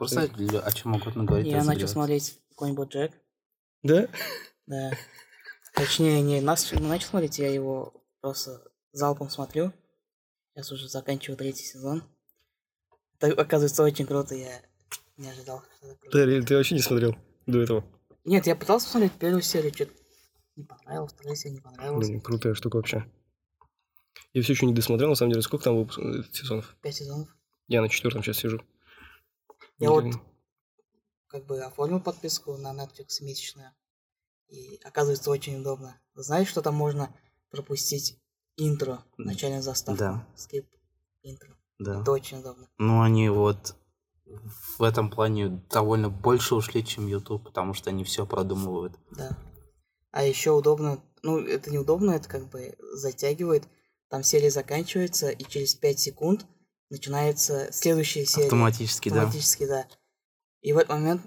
Просто о чем угодно говорить. Я начал смотреть какой-нибудь Джек. Да? Да. Точнее, не нас- не начал смотреть, я его просто залпом смотрю. Сейчас уже заканчиваю третий сезон. Это, оказывается, очень круто, я не ожидал. что это круто. Да, Ри, ты вообще не смотрел до этого. Нет, я пытался посмотреть первую серию, что-то не понравилось, вторая серия не понравилась. Блин, крутая штука вообще. Я все еще не досмотрел, на самом деле, сколько там выпусков э, сезонов. Пять сезонов. Я на четвертом сейчас сижу. Я вот как бы оформил подписку на Netflix месячную. И оказывается очень удобно. Знаешь, что там можно пропустить интро, начальную заставку? Да. Скип интро. Да. Это очень удобно. Ну, они вот в этом плане довольно больше ушли, чем YouTube, потому что они все продумывают. Да. А еще удобно, ну, это неудобно, это как бы затягивает. Там серия заканчивается, и через 5 секунд начинается следующая серия. Автоматически, да. Автоматически, да. И в этот момент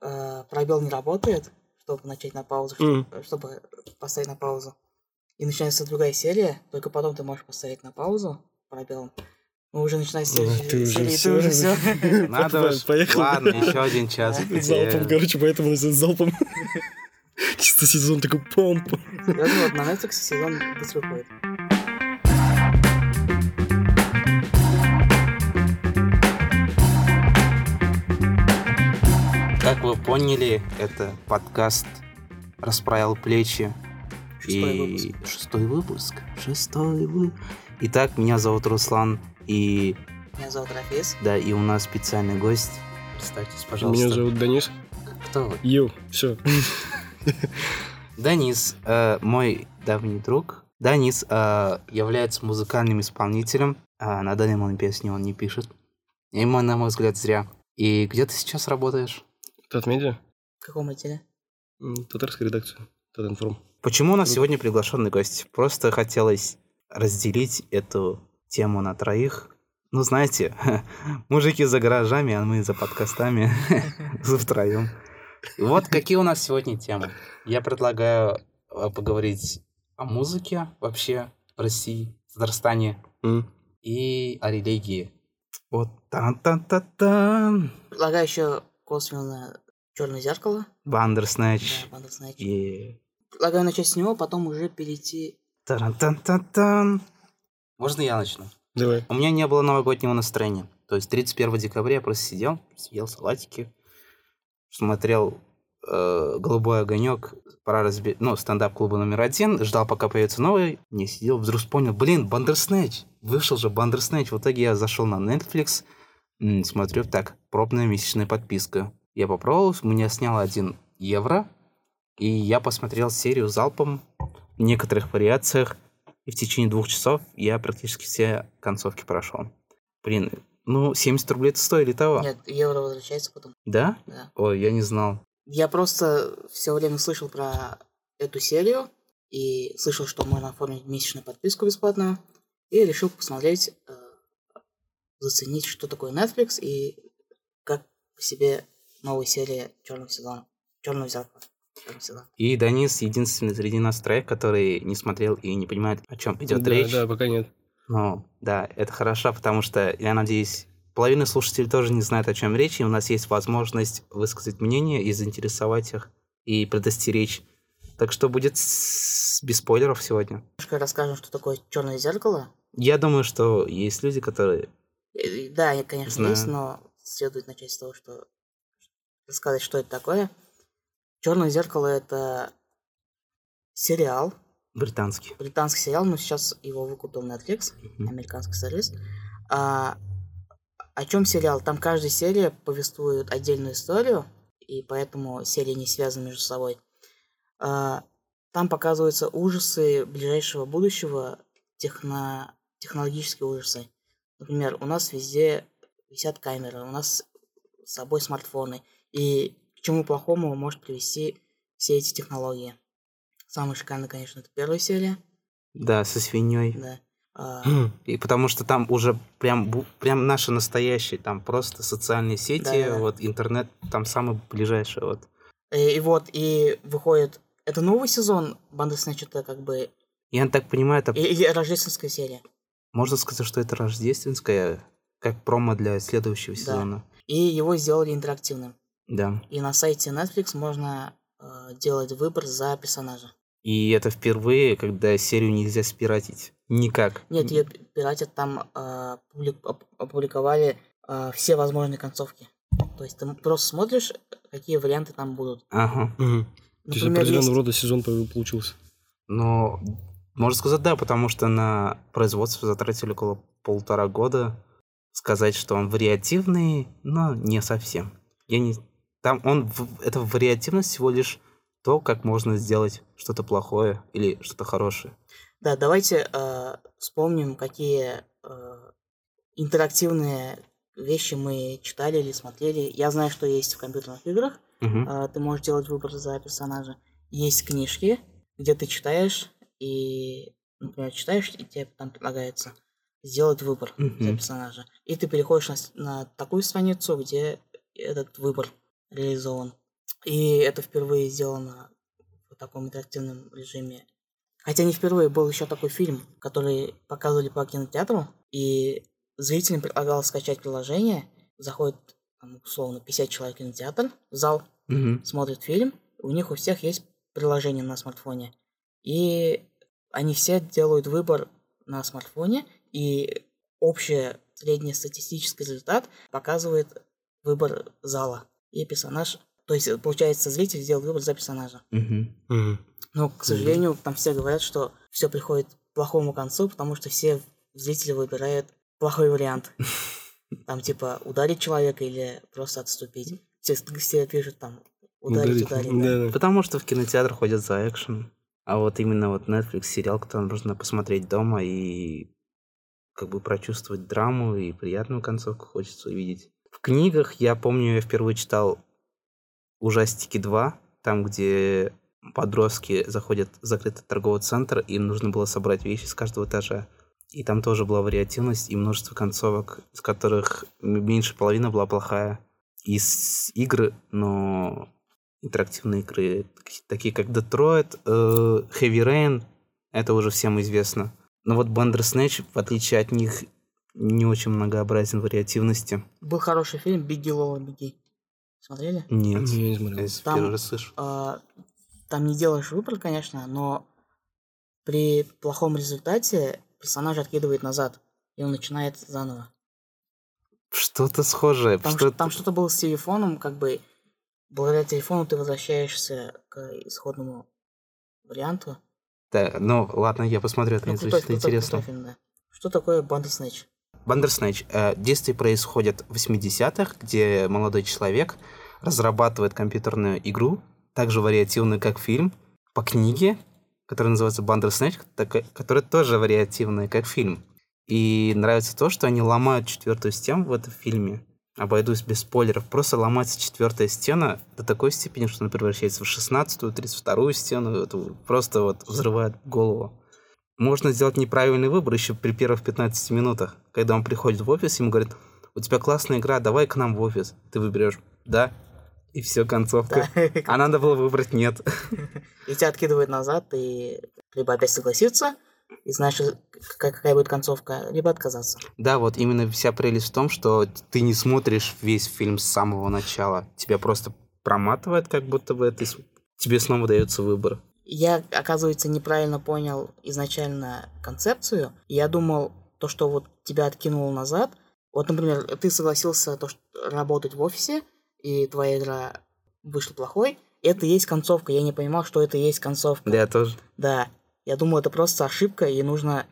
э, пробел не работает, чтобы начать на паузу, Мгм. чтобы, поставить на паузу. И начинается другая серия, только потом ты можешь поставить на паузу пробелом. Ну, уже начинается Ну, следующая ты уже и ты всё. уже все. Надо уж- поехал. Ладно, еще один час. Да. Залпом, короче, поэтому называют залпом. Чисто сезон такой помп. Серьезно, вот на Netflix сезон быстро Как вы поняли, это подкаст «Расправил плечи». Шестой и... выпуск. Шестой выпуск. Шестой выпуск. Итак, меня зовут Руслан, и Меня зовут Рафис. да, и у нас специальный гость. Представьтесь, пожалуйста. Меня зовут Денис. Кто вы? Йоу, все. Денис, э, мой давний друг. Денис э, является музыкальным исполнителем. А на данный момент песни он не пишет. И, на мой взгляд, зря. И где ты сейчас работаешь? Татмедиа. В каком отделе? Татарская редакция. Татинформ. Почему у нас сегодня приглашенный гость? Просто хотелось разделить эту тему на троих. Ну, знаете, мужики за гаражами, а мы за подкастами за втроем. Вот какие у нас сегодня темы. Я предлагаю э, поговорить о музыке вообще в России, в Татарстане и о религии. Вот тан-тан-тан-тан. Предлагаю еще косвенно Черное зеркало. Бандерснэч. Да, Bandersnatch. И Предлагаю начать с него, потом уже перейти. Таран-тан-тан-тан. Можно я начну? Давай. У меня не было новогоднего настроения. То есть 31 декабря я просто сидел, съел салатики, смотрел э, «Голубой огонек», пора разби... ну, стендап-клуба номер один, ждал, пока появится новый, не сидел, вдруг вспомнил, блин, Бандерснэч, вышел же Бандерснэч. В итоге я зашел на Netflix, смотрю, так, пробная месячная подписка. Я попробовал, у меня сняло 1 евро, и я посмотрел серию залпом в некоторых вариациях, и в течение двух часов я практически все концовки прошел. Блин, ну, 70 рублей это стоили того. Нет, евро возвращается потом. Да? Да. Ой, я не знал. Я просто все время слышал про эту серию и слышал, что можно оформить месячную подписку бесплатную. И решил посмотреть, э, заценить, что такое Netflix и как себе новая серия черного сезона. Черного зеркала. Черного сезона. И Денис единственный среди нас троих, который не смотрел и не понимает, о чем идет да, речь. да, пока нет. Ну, да, это хорошо, потому что, я надеюсь, половина слушателей тоже не знает, о чем речь, и у нас есть возможность высказать мнение и заинтересовать их, и предостеречь. Так что будет с- без спойлеров сегодня. Немножко расскажем, что такое черное зеркало. Я думаю, что есть люди, которые... Э, Да, конечно, Знаю. есть, но следует начать с того, что рассказать, что это такое. Черное зеркало это сериал, Британские. британский сериал, но сейчас его выкупил Netflix, Мгм. американский сервис. А, о чем сериал? Там каждая серия повествует отдельную историю, и поэтому серии не связаны между собой. А, там показываются ужасы ближайшего будущего, техно... технологические ужасы. Например, у нас везде висят камеры, у нас с собой смартфоны. И к чему плохому может привести все эти технологии. Самый шикарный, конечно, это первая серия. Да, со свиньей. Да. А, И потому что там уже прям, прям наши настоящие, там просто социальные сети, Да-да-да. вот интернет, там самый ближайший, вот. и, и вот, и выходит... Это новый сезон Бандерснэч, это как бы... Я так понимаю, это Или рождественская серия. можно сказать, что это рождественская, как промо для следующего Да. сезона. И его сделали интерактивным. Да. И на сайте Netflix можно э, делать выбор за персонажа. И это впервые, когда серию нельзя спиратить. Никак. Нет, ее пиратят там э, публи- оп- опубликовали э, все возможные концовки. То есть ты просто смотришь, какие варианты там будут. Ага. Мгм. То есть Например, определенного есть- рода сезон по- получился. Но можно сказать да, потому что на производство затратили около полтора года. Сказать, что он вариативный, но не совсем. Я не... Там он... Это вариативность всего лишь то, как можно сделать что-то плохое или что-то хорошее. Да, давайте э, вспомним, какие э, интерактивные вещи мы читали или смотрели. Я знаю, что есть в компьютерных играх. Мгм. Э, ты можешь делать выбор за персонажа. Есть книжки, где ты читаешь, и, например, читаешь, и тебе там предлагается сделать выбор за Мгм. персонажа. И ты переходишь на, на такую страницу, где этот выбор реализован. И это впервые сделано в таком интерактивном режиме. Хотя не впервые был еще такой фильм, который показывали по кинотеатру, и зрителям предлагалось скачать приложение, заходит, там, условно, 50 человек в кинотеатр, в зал, Мгм. смотрят фильм, у них у всех есть приложение на смартфоне. И они все делают выбор на смартфоне, и общий среднестатистический результат показывает выбор зала. И персонаж, то есть, получается, зритель сделал выбор за персонажа. Мгм. Мгм. Но, к сожалению, там все говорят, что все приходит к плохому концу, потому что все зрители выбирают плохой вариант. Там типа ударить человека или просто отступить. Все, все пишут там ударить, ударить. да. Да, да. Потому что в кинотеатр ходят за экшен. А вот именно вот Netflix сериал, который нужно посмотреть дома и как бы прочувствовать драму и приятную концовку хочется увидеть. Книгах я помню, я впервые читал «Ужастики 2», там, где подростки заходят в закрытый торговый центр, им нужно было собрать вещи с каждого этажа. И там тоже была вариативность и множество концовок, из которых меньше половины была плохая. Из игры, но интерактивные игры, таки- такие как Detroit, э, Heavy Rain, это уже всем известно. Но вот Bandersnatch, в отличие от них, не очень многообразен в вариативности. Был хороший фильм «Беги, Лола, беги». Смотрели? Нет. Я не смотрел. Там- первый раз слышу. А, там не делаешь выбор, конечно, но при плохом результате персонаж откидывает назад, и он начинает заново. Что-то схожее. Там, что там что-то было с телефоном, как бы благодаря телефону ты возвращаешься к исходному варианту. Да, ну ладно, я посмотрю, это Ну, мне крутой, звучит крутой, интересно. крутой фильм, да. Что такое Бандерснэч? Бандерснэч. Э, действие происходит в 80-х, где молодой человек разрабатывает компьютерную игру, также вариативную, как фильм, по книге, которая называется Бандерснэч, которая тоже вариативная, как фильм. И нравится то, что они ломают четвертую стену в этом фильме. Обойдусь без спойлеров. Просто ломается четвертая стена до такой степени, что она превращается в 16-ю, 32-ю стену. Это просто вот взрывает голову. Можно сделать неправильный выбор еще при первых 15 минутах. Когда он приходит в офис, ему говорят, у тебя классная игра, давай к нам в офис. Ты выберешь «да», и все, концовка. Да. А надо было выбрать «нет». И тебя откидывает назад, и либо опять согласиться, и знаешь, какая, какая будет концовка, либо отказаться. Да, вот именно вся прелесть в том, что ты не смотришь весь фильм с самого начала. Тебя просто проматывает, как будто бы это... Тебе снова дается выбор. Я, оказывается, неправильно понял изначально концепцию. Я думал, то, что вот тебя откинуло назад. Вот, например, ты согласился то, что работать в офисе, и твоя игра вышла плохой. Это и есть концовка. Я не понимал, что это и есть концовка. Да, я тоже. Да. Я думал, это просто ошибка, и нужно...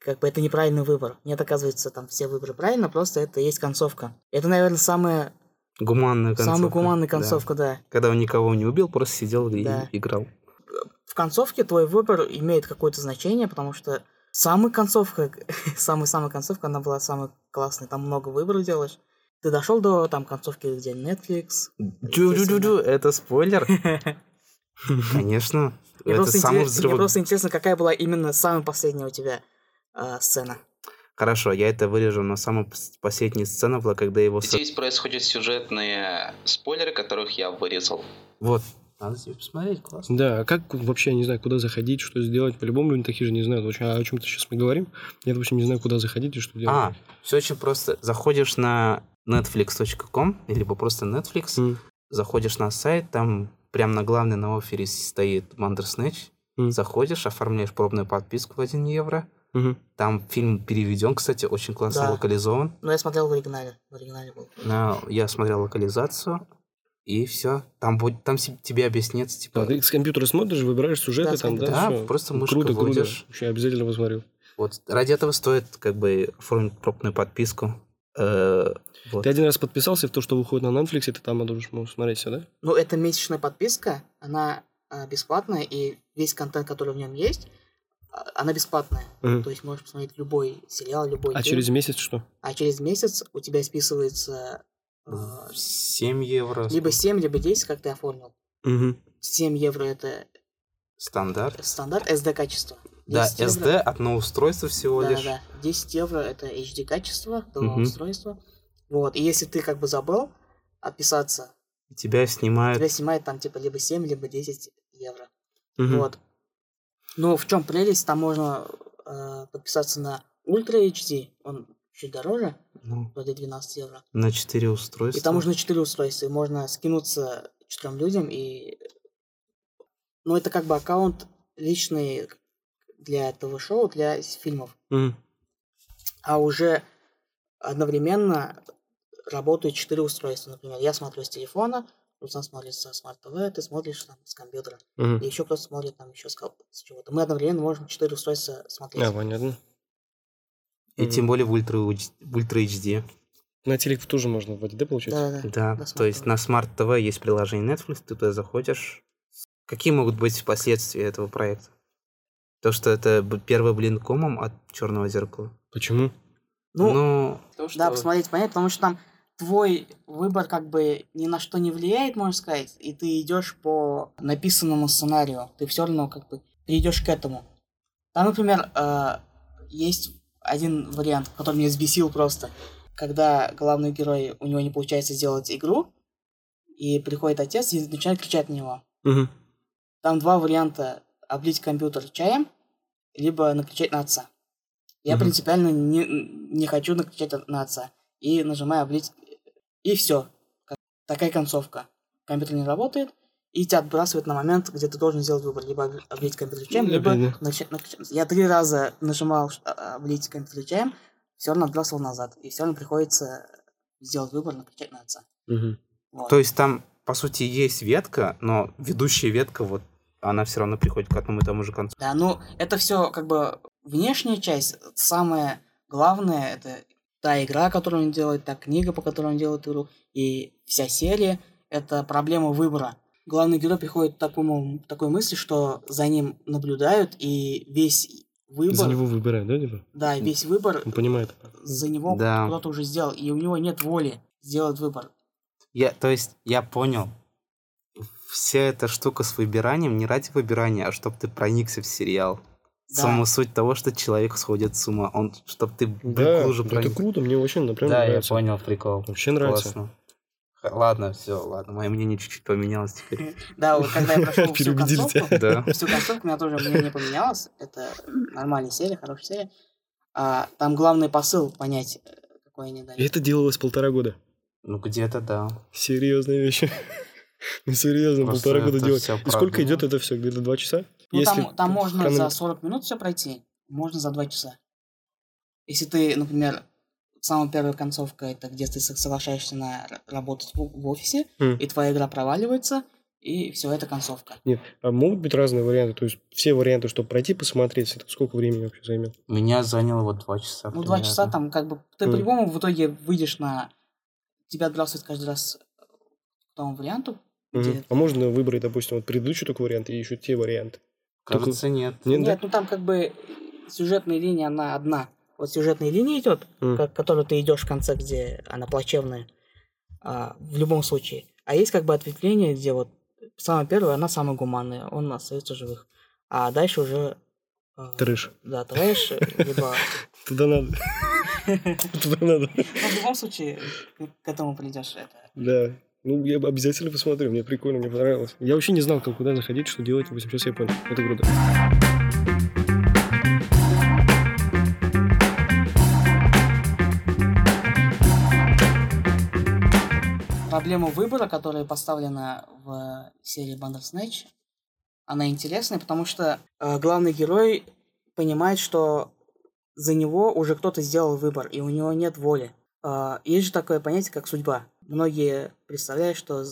Как бы это неправильный выбор. Нет, оказывается, там все выборы правильно, просто это и есть концовка. Это, наверное, самая, Гуманная концовка. самая гуманная да. концовка, да. Когда он никого не убил, просто сидел и Да. играл. В концовке твой выбор имеет какое-то значение, потому что самая концовка, самая-самая концовка, она была самой классной. Там много выборов делаешь. Ты дошел до там концовки, где Netflix. Дю-дю-дю-дю, это спойлер? Конечно. Мне Это просто, самый интерес- взрыв. мне просто интересно, какая была именно самая последняя у тебя а, сцена. Хорошо, я это вырежу, но самая пос- последняя сцена была, когда его... Здесь происходят сюжетные спойлеры, которых я вырезал. Вот. Надо себе посмотреть, классно. Да, а как вообще, я не знаю, куда заходить, что сделать? По-любому люди такие же не знают. Очень, о чем-то сейчас мы говорим. Я, допустим, не знаю, куда заходить и что делать. А, все очень просто. Заходишь на netflix.com, либо просто Netflix. М, Заходишь на сайт, там прям на главной на офере стоит Bandersnatch. м, Заходишь, оформляешь пробную подписку в 1 евро. мгм. Там фильм переведен, кстати, очень классно Да. локализован. Но я смотрел в оригинале. В оригинале был. На- Я смотрел локализацию, и все. Там, будет, там тебе объяснится, типа... А ты с компьютера смотришь, выбираешь сюжеты Да, там, да? Да, всё? просто мышкой Круто, круто. вводишь. Вообще обязательно посмотрю. Вот ради этого стоит как бы оформить пробную подписку. Э, вот. Ты один раз подписался в то, что выходит на Netflix, и ты там можешь смотреть все, да? Ну, это месячная подписка, она а, бесплатная, и весь контент, который в нем есть, а, она бесплатная. Мгм. То есть можешь посмотреть любой сериал, любой А фильм. через месяц что? А через месяц у тебя списывается 7 евро. либо 7, либо 10, как ты оформил. Мгм. 7 евро это Стандарт. стандарт SD качество. Да, 10 евро- SD одно устройство всего да, лишь. да, 10 евро это HD качество до Мгм. устройства. Вот. И если ты как бы забыл отписаться, Тебя снимают. тебя снимает там типа либо 7, либо 10 евро. Мгм. Вот. Но в чем прелесть? Там можно э, подписаться на Ultra HD, он чуть дороже, ну, вроде 12 евро. на 4 устройства. И там можно 4 устройства, и можно скинуться четырем людям, и... Ну, это как бы аккаунт личный для этого шоу, для фильмов. Мгм. А уже одновременно работают четыре устройства. Например, я смотрю с телефона, Руслан смотрит со смарт ТВ, ты смотришь там с компьютера. Мгм. И еще кто-то смотрит там еще с, с чего-то. Мы одновременно можем четыре устройства смотреть. А, понятно. И тем более в Ultra, H- в Ultra HD. На телек тоже можно вводить, да, получается? Да, да. Да, то есть на Smart TV есть приложение Netflix, ты туда заходишь. Какие могут быть последствия этого проекта? То, что это первый блин комом от черного зеркала. Почему? Ну, Ну, да, посмотреть, понять, потому что там твой выбор как бы ни на что не влияет, можно сказать, и ты идешь по написанному сценарию. Ты все равно как бы придешь к этому. Там, например, э, есть один вариант, который меня взбесил просто. Когда главный герой, у него не получается сделать игру, и приходит отец и начинает кричать на него. Мгм. Там два варианта. Облить компьютер чаем, либо накричать на отца. Я Мгм. принципиально не, не хочу накричать на отца. И нажимаю облить. И все. Такая концовка. Компьютер не работает, и тебя отбрасывает на момент, где ты должен сделать выбор. Либо об- облить компьютер чаем, либо Обидно. начать. Я три раза нажимал ш- а, облить компьютер чаем, все равно отбрасывал назад. И все равно приходится сделать выбор, накричать на отца. Мгм. Вот. то есть там, по сути, есть ветка, но ведущая ветка, вот, она все равно приходит к одному и тому же концу. Да, ну это все как бы внешняя часть. Самое главное это та игра, которую он делает, та книга, по которой он делает игру, и вся серия это проблема выбора. Главный герой приходит к такому, такой мысли, что за ним наблюдают, и весь выбор, За него выбирают, да, типа? да, весь выбор Он понимает. за него Да. кто-то уже сделал, и у него нет воли сделать выбор. Я, то есть, я понял. Вся эта штука с выбиранием не ради выбирания, а чтобы ты проникся в сериал. Да. Саму суть того, что человек сходит с ума. Он, чтобы ты Да, глубже это проник. круто, мне очень например, Да, я нравится. понял прикол. Вообще нравится. Классно. Ладно, все, ладно. Мое мнение чуть-чуть поменялось теперь. Да, вот когда я прошел всю концовку, Да. всю концовку у меня тоже мнение поменялось. Это нормальная серия, хорошая серия. А, там главный посыл понять, э, какой они дали. И это делалось полтора года. Ну, где-то да. Серьезные вещи. Ну, серьезно, Просто полтора года делать. И сколько идет это все? Где-то два часа? Ну, Если там, там можно хрономет- за 40 минут все пройти, можно за 2 часа. Если ты, например, самая первая концовка, это где ты со- соглашаешься на работать в, в офисе, М. и твоя игра проваливается, и все, это концовка. Нет, а могут быть разные варианты? То есть все варианты, чтобы пройти, посмотреть, это сколько времени вообще займет? Меня заняло вот два часа. Ну, два часа там, как бы, ты Мгм. по-любому в итоге выйдешь на... Тебя отбрасывают каждый раз к тому варианту, Мгм. где... А можно выбрать, допустим, вот предыдущий только вариант и еще те варианты? Кажется, нет. Нет, Нет, ну там как бы сюжетная линия, она одна. Вот сюжетная линия идет, М. к которой ты идешь в конце, где она плачевная, а, в любом случае. А есть как бы ответвление, где вот самая первая, она самая гуманная, он остается живых. А дальше уже... а, Трэш. Да, трэш, либо... Туда надо. Туда надо. Ну, в любом случае, к этому придешь. Это... Да. Ну, я обязательно посмотрю, мне прикольно, мне понравилось. Я вообще не знал, как куда заходить, что делать. В общем, сейчас я понял. Это круто. Проблема выбора, которая поставлена в серии Bandersnatch, она интересная, потому что э, главный герой понимает, что за него уже кто-то сделал выбор, и у него нет воли. Э, есть же такое понятие, как судьба. Многие представляют, что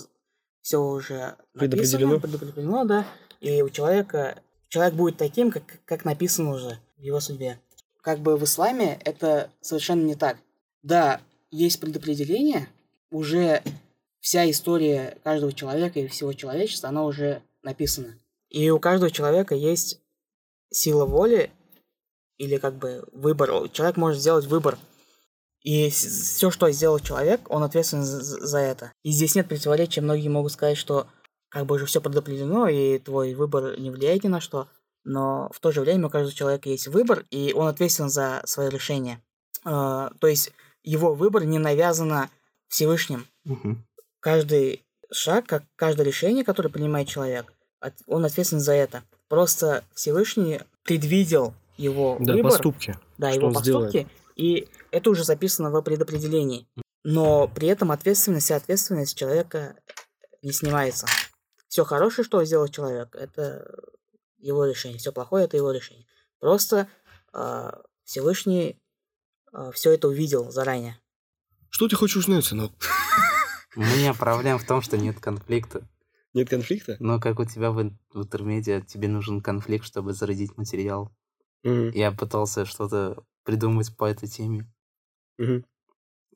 все уже Предопределено. написано, предопределено, да, и у человека человек будет таким, как, как написано уже в его судьбе. Как бы в исламе это совершенно не так. Да, есть предопределение, уже вся история каждого человека и всего человечества, она уже написана. И у каждого человека есть сила воли или как бы выбор. Человек может сделать выбор. И все, что сделал человек, он ответственен за, за это. И здесь нет противоречия. Многие могут сказать, что как бы уже все предопределено, и твой выбор не влияет ни на что. Но в то же время у каждого человека есть выбор, и он ответственен за свое решение. Э, то есть его выбор не навязано Всевышним. Угу. Каждый шаг, как каждое решение, которое принимает человек, он ответственен за это. Просто Всевышний предвидел его Да, выбор, поступки. да, что его он сделает. поступки, и это уже записано в предопределении. Но при этом ответственность и ответственность человека не снимается. Все хорошее, что сделал человек, это его решение. Все плохое, это его решение. Просто а, Всевышний все это увидел заранее. Что ты хочешь узнать, сынок? У меня проблема в том, что нет конфликта. Нет конфликта? Но как у тебя в, в интермедиа, тебе нужен конфликт, чтобы зародить материал. Мгм, Я пытался что-то придумать по этой теме, мгм.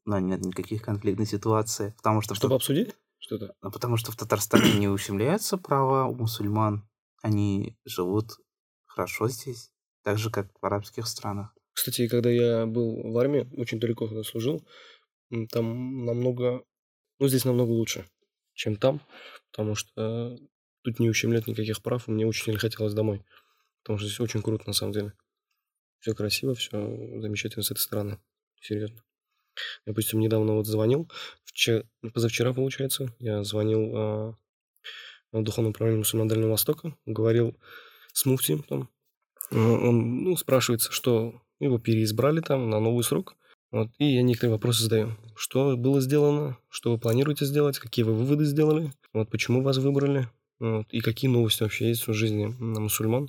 но нет никаких конфликтных ситуаций. Потому что, в Чтобы Тат- обсудить что-то? ну, потому что в Татарстане не ущемляются права у мусульман. Они живут хорошо здесь, так же, как в арабских странах. Кстати, когда я был в армии, очень далеко когда служил, там намного, ну, здесь намного лучше, чем там, потому что тут не ущемляют никаких прав, и мне очень сильно хотелось домой, потому что здесь очень круто, на самом деле. Все красиво, все замечательно с этой стороны, серьезно. Допустим, недавно вот звонил, вчера, позавчера, получается, я звонил а, в Духовное управление мусульман Дальнего Востока, говорил с муфтием там, Э, он, ну, спрашивается, что его переизбрали там на новый срок. Вот, и я некоторые вопросы задаю. Что было сделано? Что вы планируете сделать? Какие вы выводы сделали? Вот, почему вас выбрали? Вот, и какие новости вообще есть в жизни на мусульман?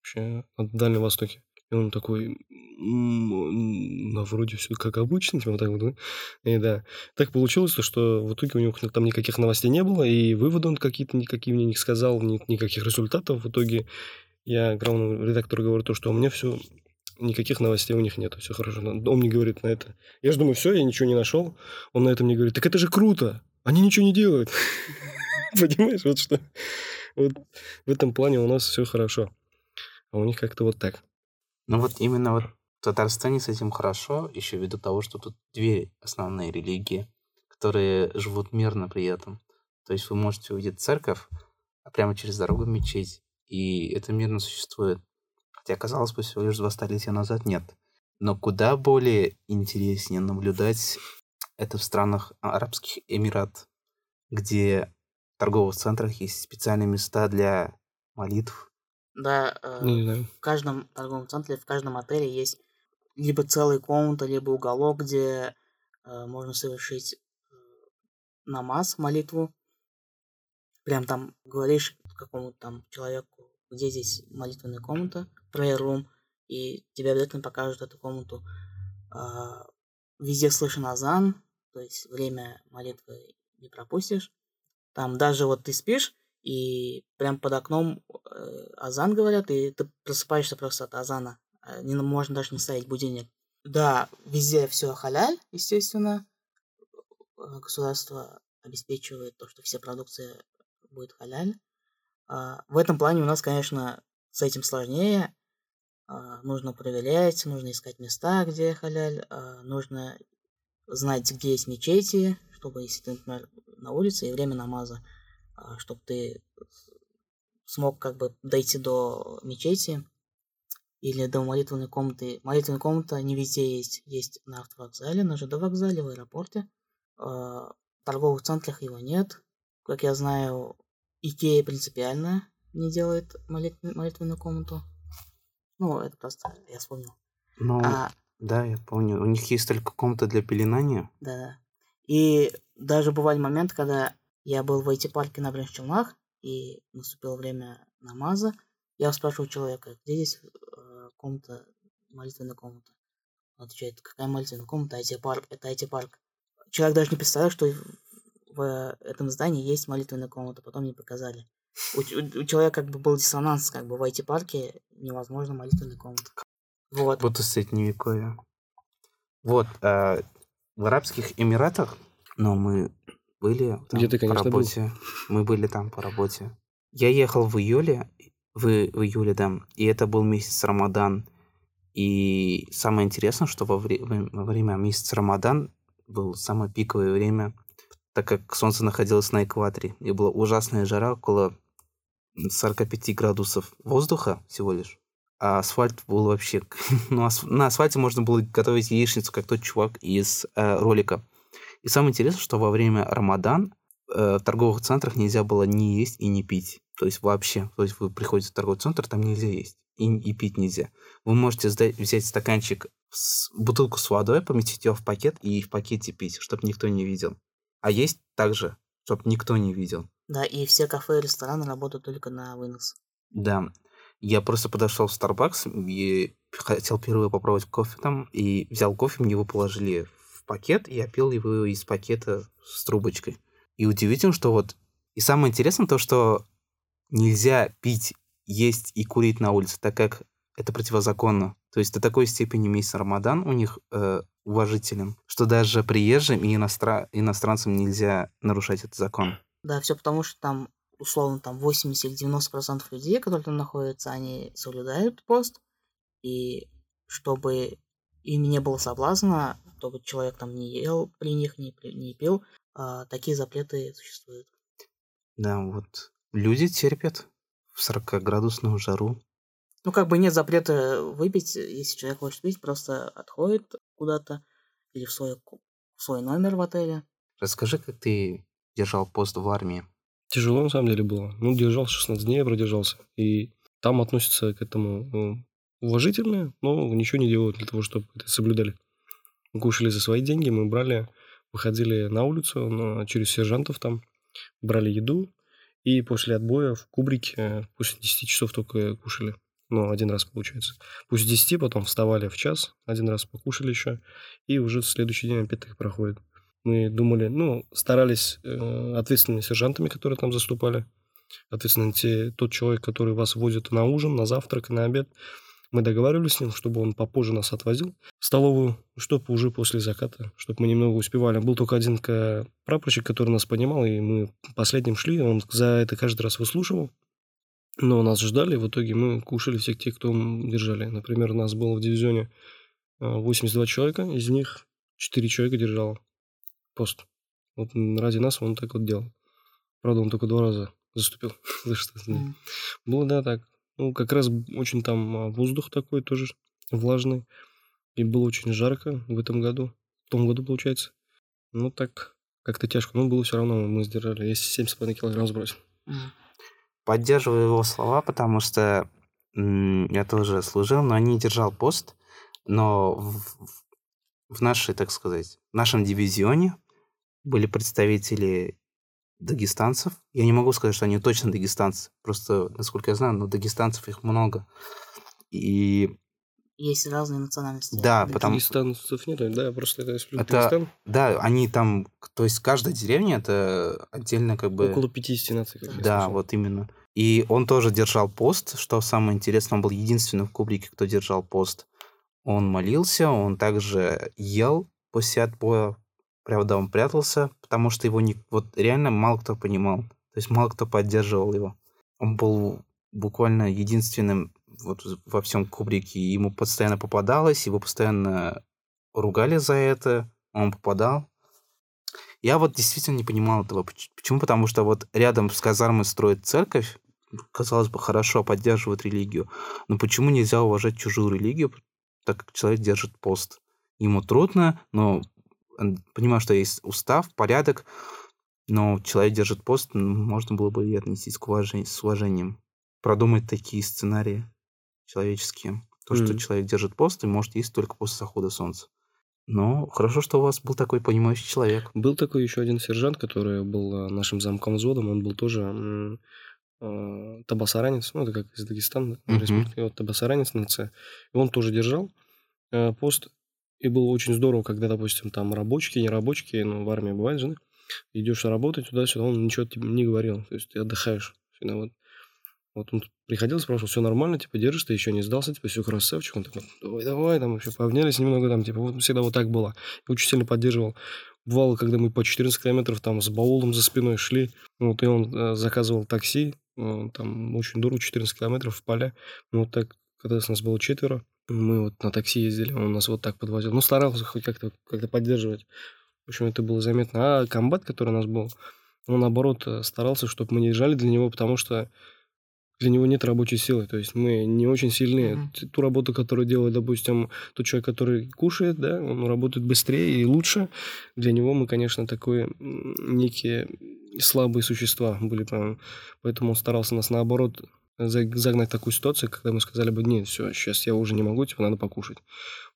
Вообще на Дальнем Востоке. И он такой, «М, ну, вроде все как обычно, типа вот так вот. да?» И да, так получилось, то, что в итоге у него там никаких новостей не было, и выводы он какие-то никакие мне не сказал, ни- никаких результатов. В итоге я главному редактору говорю то, что у меня все, никаких новостей у них нет, все хорошо. Он мне говорит на это. Я же думаю, все, я ничего не нашел. Он на это мне говорит, так это же круто, они ничего не делают. Понимаешь, вот что. Вот в этом плане у нас все хорошо. А у них как-то вот так. Ну вот именно вот в Татарстане с этим хорошо, еще ввиду того, что тут две основные религии, которые живут мирно при этом. То есть вы можете увидеть церковь, а прямо через дорогу мечеть, и это мирно существует. Хотя, казалось бы, всего лишь два столетия назад нет. Но куда более интереснее наблюдать это в странах Арабских Эмират, где в торговых центрах есть специальные места для молитв. Да, э, Не знаю. в каждом торговом центре, в каждом отеле есть либо целая комната, либо уголок, где э, можно совершить э, намаз, молитву. Прям там говоришь какому-то там человеку, где здесь молитвенная комната, prayer room, и тебе обязательно покажут эту комнату. А, Везде слышен азан, то есть время молитвы не пропустишь. Там даже вот ты спишь, и прям под окном э, азан говорят, и ты просыпаешься просто от азана. А, Не, можно даже не ставить будильник. Да, везде все халяль, естественно. Государство обеспечивает то, что вся продукция будет халяль. А, В этом плане у нас, конечно, с этим сложнее. А, Нужно проверять, нужно искать места, где халяль, а, нужно знать, где есть мечети, чтобы, если ты, например, на улице и время намаза, чтобы ты смог как бы дойти до мечети или до молитвенной комнаты. Молитвенная комната не везде есть. Есть на автовокзале, на ЖД вокзале, в аэропорте. В торговых центрах его нет. Как я знаю, Икея принципиально не делает молит- молитвенную комнату. Ну, это просто я вспомнил. Ну, А, да, я помню. У них есть только комната для пеленания. да, да. И даже бывали моменты, когда я был в IT-парке на Блин Челнах, и наступило время намаза, я спрашиваю человека, где здесь э, комната, молитвенная комната? Он отвечает, какая молитвенная комната, IT-парк, это IT-парк. Человек даже не представлял, что в этом здании есть молитвенная комната, потом мне показали. У, у, у человека как бы был диссонанс, как бы в IT-парке невозможно молитвенная комната. Вот. Будто средневековье. Вот, э, в Арабских Эмиратах, но мы были там Где ты, конечно, по работе. Был. Мы были там по работе. Я ехал в июле, в, в июле, да, и это был месяц Рамадан. И самое интересное, что во, вре- во время месяца Рамадан был самое пиковое время, так как солнце находилось на экваторе, и была ужасная жара, около 45 градусов воздуха всего лишь. А асфальт был вообще... ну, ас... На асфальте можно было готовить яичницу, как тот чувак из э, ролика. И самое интересное, что во время Рамадан э, в торговых центрах нельзя было ни есть и не пить. То есть вообще. То есть вы приходите в торговый центр, там нельзя есть. И, и пить нельзя. Вы можете сдать, взять стаканчик, с, бутылку с водой, поместить ее в пакет и в пакете пить, чтобы никто не видел. А есть также, чтобы никто не видел. Да, и все кафе и рестораны работают только на вынос. Да. Я просто подошел в Starbucks и хотел первый попробовать кофе там, и взял кофе, мне его положили пакет, и я пил его из пакета с трубочкой. И удивительно, что вот... И самое интересное то, что нельзя пить, есть и курить на улице, так как это противозаконно. То есть до такой степени месяц Рамадан у них э, уважителен, что даже приезжим и иностран... иностранцам нельзя нарушать этот закон. Да, все потому, что там, условно, там 80 или 90 процентов людей, которые там находятся, они соблюдают пост, и чтобы им не было соблазна чтобы человек там не ел при них, не, не пил. А, такие запреты существуют. Да, вот люди терпят в 40-градусную жару. Ну, как бы нет запрета выпить, если человек хочет пить, просто отходит куда-то или в свой, в свой номер в отеле. Расскажи, как ты держал пост в армии. Тяжело, на самом деле, было. Ну, держал 16 дней, продержался. И там относятся к этому ну, уважительно, но ничего не делают для того, чтобы это соблюдали кушали за свои деньги, мы брали, выходили на улицу на, через сержантов там, брали еду, и после отбоя в кубрике после 10 часов только кушали. Ну, один раз получается. Пусть 10, потом вставали в час, один раз покушали еще, и уже следующий день опять так проходит. Мы думали, ну, старались э, ответственными сержантами, которые там заступали, ответственно, те, тот человек, который вас возит на ужин, на завтрак, на обед, мы договаривались с ним, чтобы он попозже нас отвозил в столовую, чтобы уже после заката, чтобы мы немного успевали. Был только один прапорщик, который нас понимал, и мы последним шли, он за это каждый раз выслушивал. Но нас ждали, в итоге мы кушали всех тех, кто держали. Например, у нас было в дивизионе 82 а, человека, из них 4 человека держало пост. Вот ради нас он так вот делал. Правда, он только два раза заступил. За что? Было, да, так. Ну, как раз очень там а, воздух такой тоже влажный. И было очень жарко в этом году. В том году, получается. Ну, так как-то тяжко. Но было все равно, мы сдержали. Я 7,5 килограмм сбросил. Поддерживаю его слова, потому что я тоже служил, но не держал пост. Но в, в нашей, так сказать, в нашем дивизионе были представители дагестанцев. Я не могу сказать, что они точно дагестанцы. Просто, насколько я знаю, но дагестанцев их много. И... Есть разные национальности. Да, потому... Дагестанцев нет, да, просто это это, Дагестан. Да, они там... То есть каждая деревня это отдельно как бы... Около 50 наций. Как да, вот именно. И он тоже держал пост, что самое интересное, он был единственным в Кубрике, кто держал пост. Он молился, он также ел после отбоя правда, он прятался, потому что его не, вот реально мало кто понимал. То есть мало кто поддерживал его. Он был буквально единственным вот во всем кубрике. Ему постоянно попадалось, его постоянно ругали за это, он попадал. Я вот действительно не понимал этого. Почему? Потому что вот рядом с казармой строят церковь, казалось бы, хорошо поддерживают религию. Но почему нельзя уважать чужую религию, так как человек держит пост? Ему трудно, но понимаю, что есть устав, порядок, но человек держит пост, можно было бы и отнестись к уважению, с уважением. Продумать такие сценарии человеческие. То, mm-hmm. что человек держит пост и может есть только после захода солнца. Ну, хорошо, что у вас был такой понимающий человек. Был такой еще один сержант, который был нашим замком взводом, он был тоже э, табасаранец, ну, это как из Дагестана, Мгм. республика, вот табасаранец на Ц. И он тоже держал э, пост, и было очень здорово, когда, допустим, там рабочие, не рабочие, ну, в армии бывает же, да? идешь работать туда-сюда, он ничего тебе не говорил, то есть ты отдыхаешь всегда вот. Вот он приходил, спрашивал, все нормально, типа, держишь, ты еще не сдался, типа, все красавчик. Он такой, давай, давай, там еще пообнялись немного, там, типа, вот всегда вот так было. И очень сильно поддерживал. Бывало, когда мы по 14 километров там с баулом за спиной шли, вот, и он э, заказывал такси, э, там очень дорого, 14 километров в поля. Ну, вот так, когда нас было четверо, мы вот на такси ездили, он нас вот так подвозил. Ну, старался хоть как-то как поддерживать. В общем, это было заметно. А комбат, который у нас был, он, наоборот, э, старался, чтобы мы не езжали для него, потому что для него нет рабочей силы. То есть мы не очень сильны. Мгм. Т- Ту работу, которую делает, допустим, тот человек, который кушает, да, он работает быстрее и лучше. Для него мы, конечно, такое некие слабые существа были. по- Поэтому он старался нас, наоборот, загнать в такую ситуацию, когда мы сказали бы, нет, все, сейчас я уже не могу, типа, надо покушать.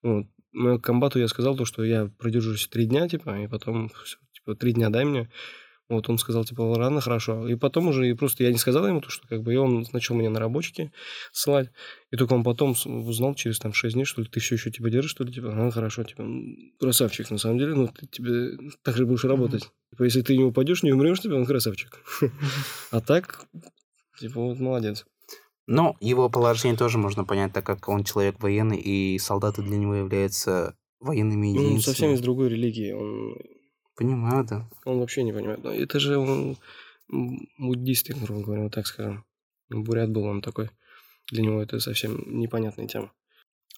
Вот. Но комбату я сказал то, что я продержусь три дня, типа, и потом, всё, типа, три дня дай мне. Вот он сказал, типа, ладно, хорошо. И потом уже, и просто я не сказал ему, то, что как бы, и он начал меня на рабочики ссылать. И только он потом узнал через там 6 дней, что ли, ты все еще типа держишь, что ли, типа, а, хорошо, типа, красавчик, на самом деле, ну, ты тебе так же будешь работать. Типа, если ты не упадешь, не умрешь, типа, он красавчик. А так, типа, вот молодец. Но его положение тоже можно понять, так как он человек военный, и солдаты для него являются военными Ну, он единицами. совсем из другой религии, он Понимаю, да. Он вообще не понимает. Но это же он м, буддист, грубо говоря, вот так скажем. Бурят был он такой. Для него это совсем непонятная тема.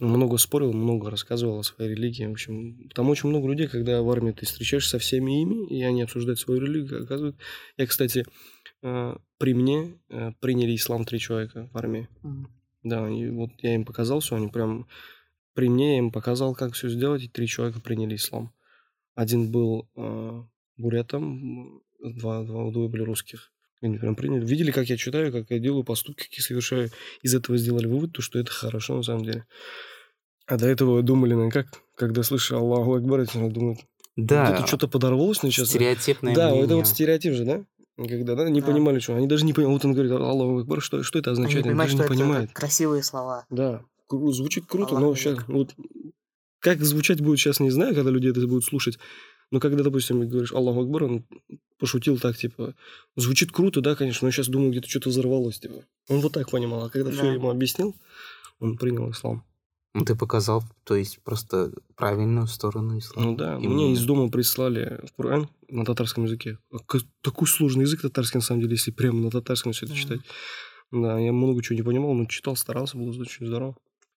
Много спорил, много рассказывал о своей религии. В общем, там очень много людей, когда в армии ты встречаешься со всеми ими, и они обсуждают свою религию, оказывают. Я, кстати, э, при мне э, приняли ислам три человека в армии. Мгм. Да, и вот я им показал все, они прям при мне я им показал, как все сделать, и три человека приняли ислам. Один был э, бурятом, два, два, двое были русских. Они прям приняли. Видели, как я читаю, как я делаю поступки, какие совершаю. Из этого сделали вывод, то, что это хорошо на самом деле. А до этого думали, ну как, когда слышишь Аллаху Акбар, я думаю, Да, вот это что-то подорвалось сейчас. стереотипное Да, мнение. это вот стереотип же, да? Когда, да, не Да. понимали, что. Они даже не понимали. Вот он говорит, Аллаху Акбар, что, что это Они означает? Они, понимают, даже что не это понимают. красивые слова. Да, звучит круто, Аллаху но сейчас вот как звучать будет сейчас не знаю, когда люди это будут слушать. Но когда, допустим, говоришь Аллаху Акбар, он пошутил так, типа, звучит круто, да, конечно, но сейчас думаю, где-то что-то взорвалось, типа. Он вот так понимал, а когда все Да. ему объяснил, он принял ислам. Ну, ты показал, то есть, просто правильную сторону ислама. Ну да, Именно. мне из дома прислали Коран на татарском языке. А Такой сложный язык татарский, на самом деле, если прямо на татарском все это читать. Да, я много чего не понимал, но читал, старался, было очень здорово.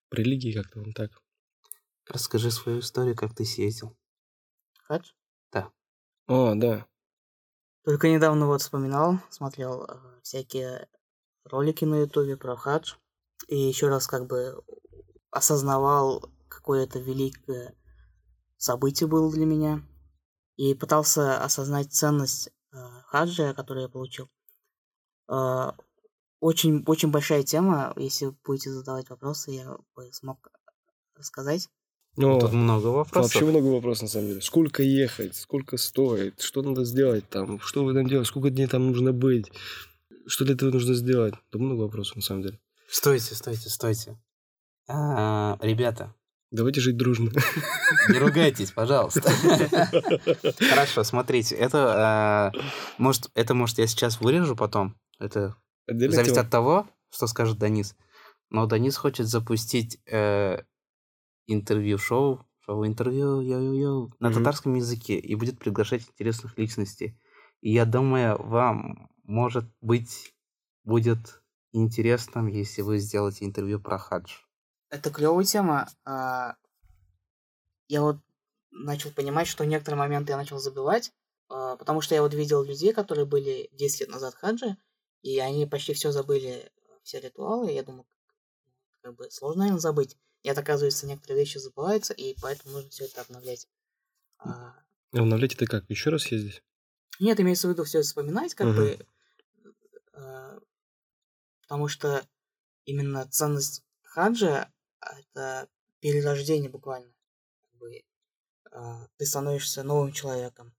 По религии как-то он так. Расскажи свою историю, как ты съездил. Хадж? А, да. Только недавно вот вспоминал, смотрел э, всякие ролики на ютубе про хадж. И еще раз как бы осознавал, какое это великое событие было для меня. И пытался осознать ценность э, хаджа, которую я получил. Э, очень, очень большая тема. Если вы будете задавать вопросы, я бы смог рассказать. О, Тут много вопросов. Вообще много вопросов, на самом деле. Сколько ехать, сколько стоит, что надо сделать там, что вы там делаете, сколько дней там нужно быть, что для этого нужно сделать. Да много вопросов, на самом деле. Стойте, стойте, стойте. А, ребята, Давайте жить дружно. не ругайтесь, пожалуйста. Хорошо, смотрите, это а, может, это может я сейчас вырежу потом. Это зависит от того, что скажет Данис. Но Данис хочет запустить э, интервью-шоу, шоу-интервью йо-йо-йо, на Мгм. татарском языке и будет приглашать интересных личностей. И я думаю, вам, может быть, будет интересным, если вы сделаете интервью про хадж. Это клевая тема. а, Я вот начал понимать, что в некоторые моменты я начал забивать, а, потому что я вот видел людей, которые были 10 лет назад хаджи, и они почти все забыли, все ритуалы. Я думаю, как бы сложно, наверное, забыть. Нет, оказывается, некоторые вещи забываются, и поэтому нужно все это обновлять. А, Обновлять это как? Еще раз ездить? Нет, имеется в виду все вспоминать, как Мгм. бы, э, потому что именно ценность хаджа это перерождение буквально. Как бы, а, ты становишься новым человеком.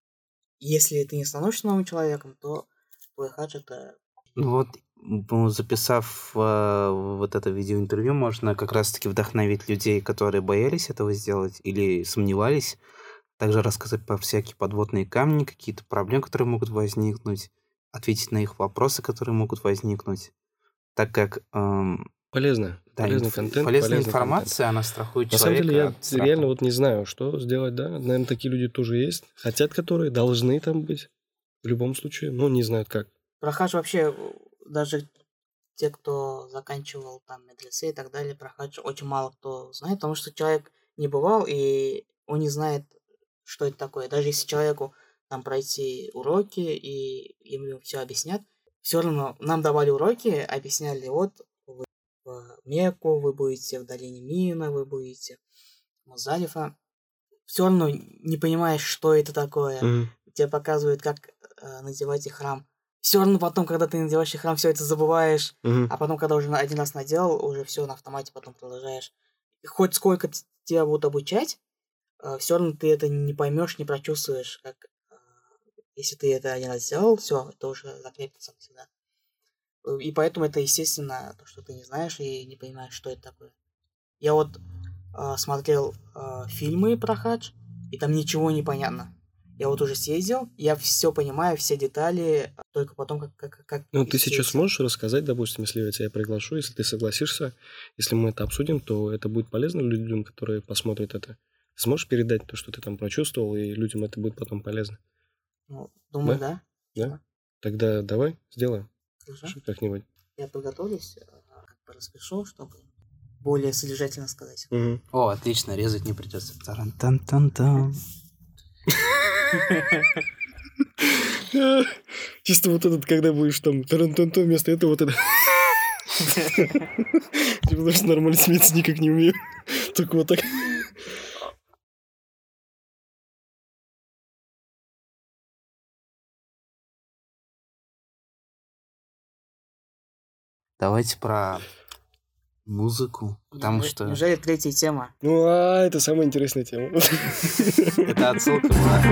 Если ты не становишься новым человеком, то твой хадж это... Ну вот, записав э, вот это видеоинтервью, можно как раз-таки вдохновить людей, которые боялись этого сделать или сомневались. Также рассказать про всякие подводные камни, какие-то проблемы, которые могут возникнуть, ответить на их вопросы, которые могут возникнуть. Так как эм, Полезно. да, полезный инф- контент. полезная полезный контент. информация, она страхует На самом человека. деле, я страха. реально вот не знаю, что сделать, да. Наверное, такие люди тоже есть. Хотят, которые должны там быть. В любом случае, но не знают как. Про хадж вообще э, даже те, кто заканчивал там медресе и так далее, про хадж очень мало кто знает, потому что человек не бывал, и он не знает, что это такое. Даже если человеку там пройти уроки, и ему все объяснят, все равно нам давали уроки, объясняли, вот вы в Мекку, вы будете в долине Мина, вы будете в Музалифа. Все равно не понимаешь, что это такое Мгм. тебе показывают, как э, надевать и храм. Все равно потом, когда ты надеваешь храм, все это забываешь. Мгм. А потом, когда уже один раз надел, уже все на автомате потом продолжаешь. И хоть сколько тебя будут обучать, все равно ты это не поймешь, не прочувствуешь. Как, э, если ты это один раз сделал, все, это уже закрепится навсегда. Э, И поэтому это, естественно, то, что ты не знаешь и не понимаешь, что это такое. Я вот э, смотрел э, фильмы про хадж, и там ничего не понятно. Я вот уже съездил, я все понимаю, все детали, а только потом как... как, как Ну, ты сейчас можешь рассказать, допустим, если я тебя приглашу, если ты согласишься, если мы это обсудим, то это будет полезно людям, которые посмотрят это. Сможешь передать то, что ты там прочувствовал, и людям это будет потом полезно? Ну, думаю, да. Да? Тогда давай сделаем Хорошо. как-нибудь. Я подготовлюсь, а, как бы распишу, чтобы более содержательно сказать. Мгм. О, отлично, резать не придется. Таран-тан-тан-тан. Чисто вот этот, когда будешь там тарантанто вместо этого вот это. Потому что нормально смеяться никак не умею. Только вот так. Давайте про музыку, потому Неужели- что Неужели третья тема? Ну, а, это самая интересная тема. это отсылка была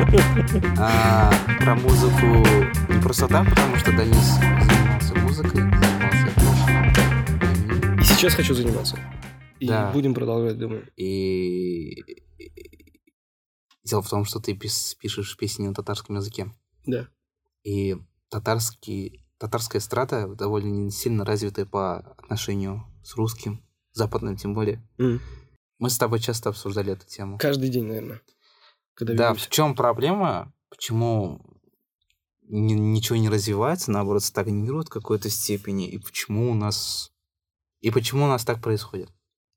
а, про музыку не просто так, потому что Денис занимался музыкой, занимался И сейчас хочу заниматься. И Да. будем продолжать, думаю. и дело в том, что ты пис- пишешь песни на татарском языке. Да. И татарский, татарская эстрада довольно не сильно развитая по отношению с русским, западным тем более. М. Мы с тобой часто обсуждали эту тему. Каждый день, наверное. Когда Да, видимся. в чем проблема? Почему ни- ничего не развивается, наоборот, стагнирует в какой-то степени? И почему у нас... И почему у нас так происходит?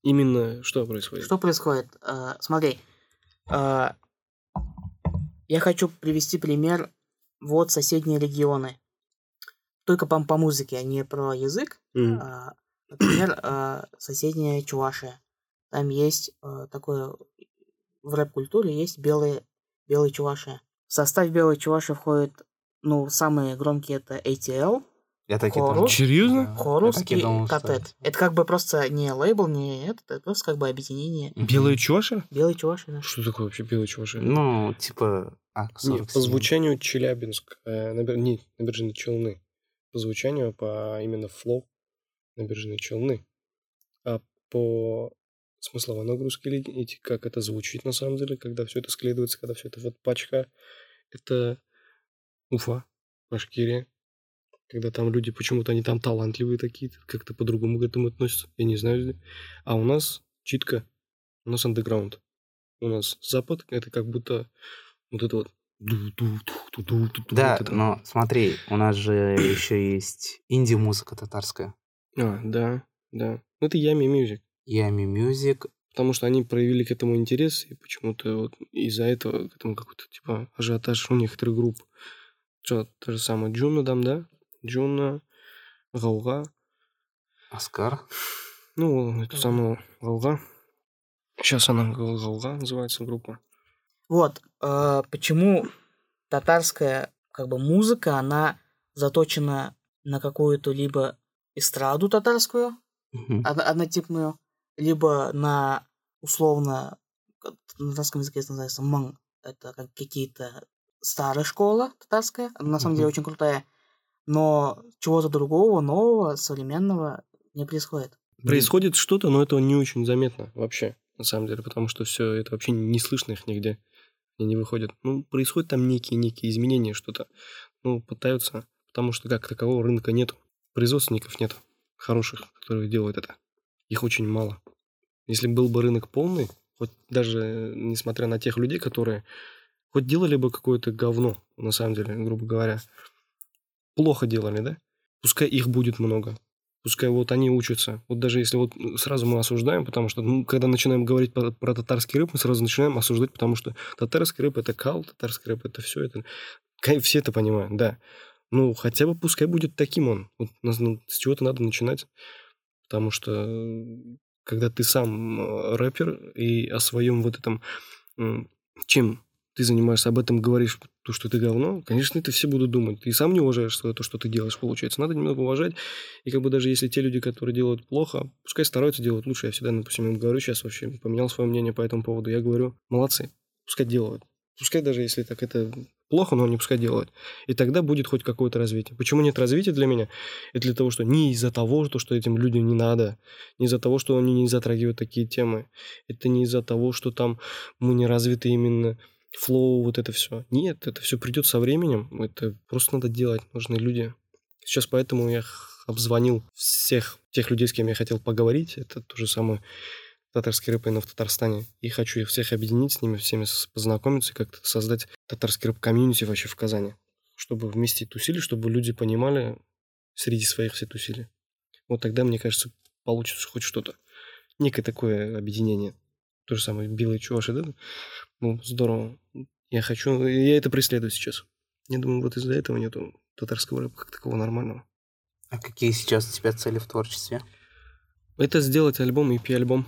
Именно что происходит? Что происходит? Э, смотри, э, я хочу привести пример вот соседние регионы. Только по, по музыке, а не про язык. М. А, Например, э, соседняя Чувашия. Там есть э, такое... В рэп-культуре есть белые, белые Чувашия. В состав белой Чуваши входит, ну, самые громкие это ATL, Я так и Хорус? думал. Серьезно? Хорус я и думал, Катет. это- Это как бы просто не лейбл, не это, это просто как бы объединение. Белые чуваши? Белые Чуваши, да. Что такое вообще белые чуваши? Ну, типа... А, Не, 47. по звучанию Челябинск, э, набер... не, набережные Челны. По звучанию, по именно флоу набережные Челны. А по смысловой нагрузке эти- как это звучит на самом деле, когда все это складывается, когда все это вот пачка, это Уфа, Башкирия. Когда там люди почему-то они там талантливые такие, как-то по-другому к этому относятся. Я не знаю. А у нас читка, у нас андеграунд. У нас Запад, это как будто вот это вот Да, но смотри, у нас же еще есть инди-музыка татарская. А, да, да. Ну, это Yummy Music. Yummy Music. Потому что они проявили к этому интерес, и почему-то вот из-за этого к этому какой-то типа ажиотаж у некоторых групп. Что, то же самое Джуна там, да? Джуна, Гауга. Оскар. Ну, это самое Гауга. Сейчас она Гау- Гауга называется группа. Вот, э, почему татарская как бы музыка, она заточена на какую-то либо эстраду татарскую, од- однотипную, либо на условно на татарском языке это называется ман. Это как какие-то старая школа татарская, она на самом деле Мгм. очень крутая, но чего-то другого, нового, современного не происходит. Происходит что-то, но этого не очень заметно вообще, на самом деле, потому что все это вообще не слышно их нигде. Они не выходят. Ну, происходят там некие-некие изменения, что-то. Ну, пытаются, потому что как такового рынка нету. Производственников нет хороших, которые делают это. Их очень мало. Если был бы рынок полный, хоть даже э, несмотря на тех людей, которые хоть делали бы какое-то говно, на самом деле, грубо говоря, плохо делали, да? Пускай их будет много. Пускай вот они учатся. Вот даже если вот сразу мы осуждаем, потому что, ну, когда начинаем говорить про, про татарский рэп, мы сразу начинаем осуждать, потому что татарский рэп это кал, татарский рэп это все это. Все это понимают, да. Ну, хотя бы пускай будет таким он. Вот ну, с чего-то надо начинать. Потому что э, когда ты сам э, рэпер и о своем вот этом, чем ты занимаешься, об этом говоришь, то, что ты говно, конечно, это все будут думать. Ты сам не уважаешь то, что ты делаешь, получается. Надо немного уважать. И как бы даже если те люди, которые делают плохо, пускай стараются делать лучше. Я всегда, допустим, им говорю сейчас вообще, поменял свое мнение по этому поводу. Я говорю, молодцы, пускай делают. Пускай даже если так это плохо, но они пускай делают. И тогда будет хоть какое-то развитие. Почему нет развития для меня? Это для того, что не из-за того, что этим людям не надо, не из-за того, что они не затрагивают такие темы. Это не из-за того, что там мы не развиты именно flow, вот это все. Нет, это все придет со временем. Это просто надо делать. Нужны люди. Сейчас поэтому я обзвонил всех тех людей, с кем я хотел поговорить. Это то же самое татарский рэп именно в Татарстане. И хочу их всех объединить с ними, всеми познакомиться и как-то создать татарский рэп- community вообще в Казани. Чтобы вместе тусили, чтобы люди понимали среди своих все тусили. Вот тогда, мне кажется, получится хоть что-то. Некое такое объединение. То же самое белые чуваши, да? Ну, здорово. Я хочу... Я это преследую сейчас. Я думаю, вот из-за этого нету татарского рэпа как такого нормального. А какие сейчас у тебя цели в творчестве? Это сделать альбом, EP-альбом.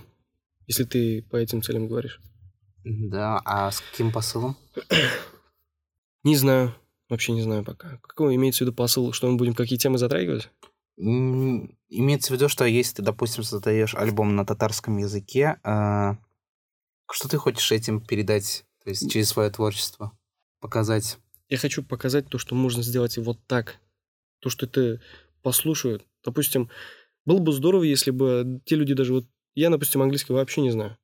Если ты по этим целям говоришь. Да, а с каким посылом? Не знаю. Вообще не знаю пока. Какой имеется в виду посыл, что мы будем какие темы затрагивать? Имеется в виду, что если ты, допустим, создаешь альбом на татарском языке, а, что ты хочешь этим передать, то есть через свое творчество, показать? Я хочу показать то, что можно сделать и вот так. То, что это послушают. Допустим, было бы здорово, если бы те люди даже вот... Я, допустим, английский вообще не знаю.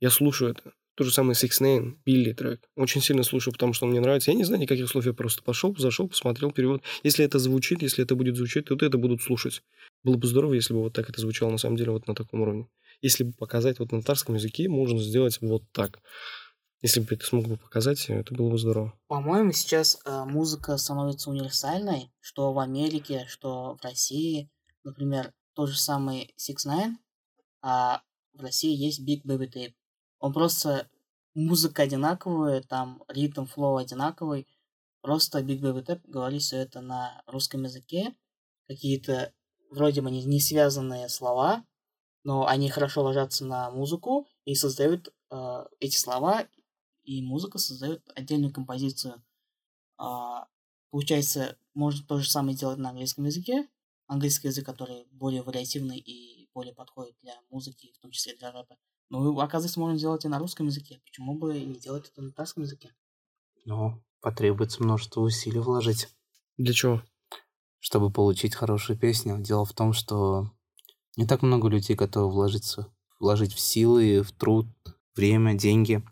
Я слушаю это. То же самое Six Nine, Билли трек. Очень сильно слушаю, потому что он мне нравится. Я не знаю никаких слов, я просто пошел, зашел, посмотрел перевод. Если это звучит, если это будет звучать, то вот это будут слушать. Было бы здорово, если бы вот так это звучало на самом деле вот на таком уровне. Если бы показать вот на татарском языке, можно сделать вот так. Если бы это смог бы показать, это было бы здорово. По-моему, сейчас э, музыка становится универсальной, что в Америке, что в России. Например, тот же самый Six Nine, а в России есть Big Baby Tape. Он просто музыка одинаковая, там ритм, флоу одинаковый. Просто Big Baby Tape говорит все это на русском языке. Какие-то вроде бы не, связанные слова, но они хорошо ложатся на музыку и создают э, эти слова, и музыка создает отдельную композицию. А, получается, можно то же самое делать на английском языке. Английский язык, который более вариативный и более подходит для музыки, в том числе для рэпа. Но оказывается, можно сделать и на русском языке. Почему бы не делать это на татарском языке? Ну, потребуется множество усилий вложить, Для чего? чтобы получить хорошую песню. Дело в том, что не так много людей готовы вложиться, вложить в силы, в труд, время, деньги.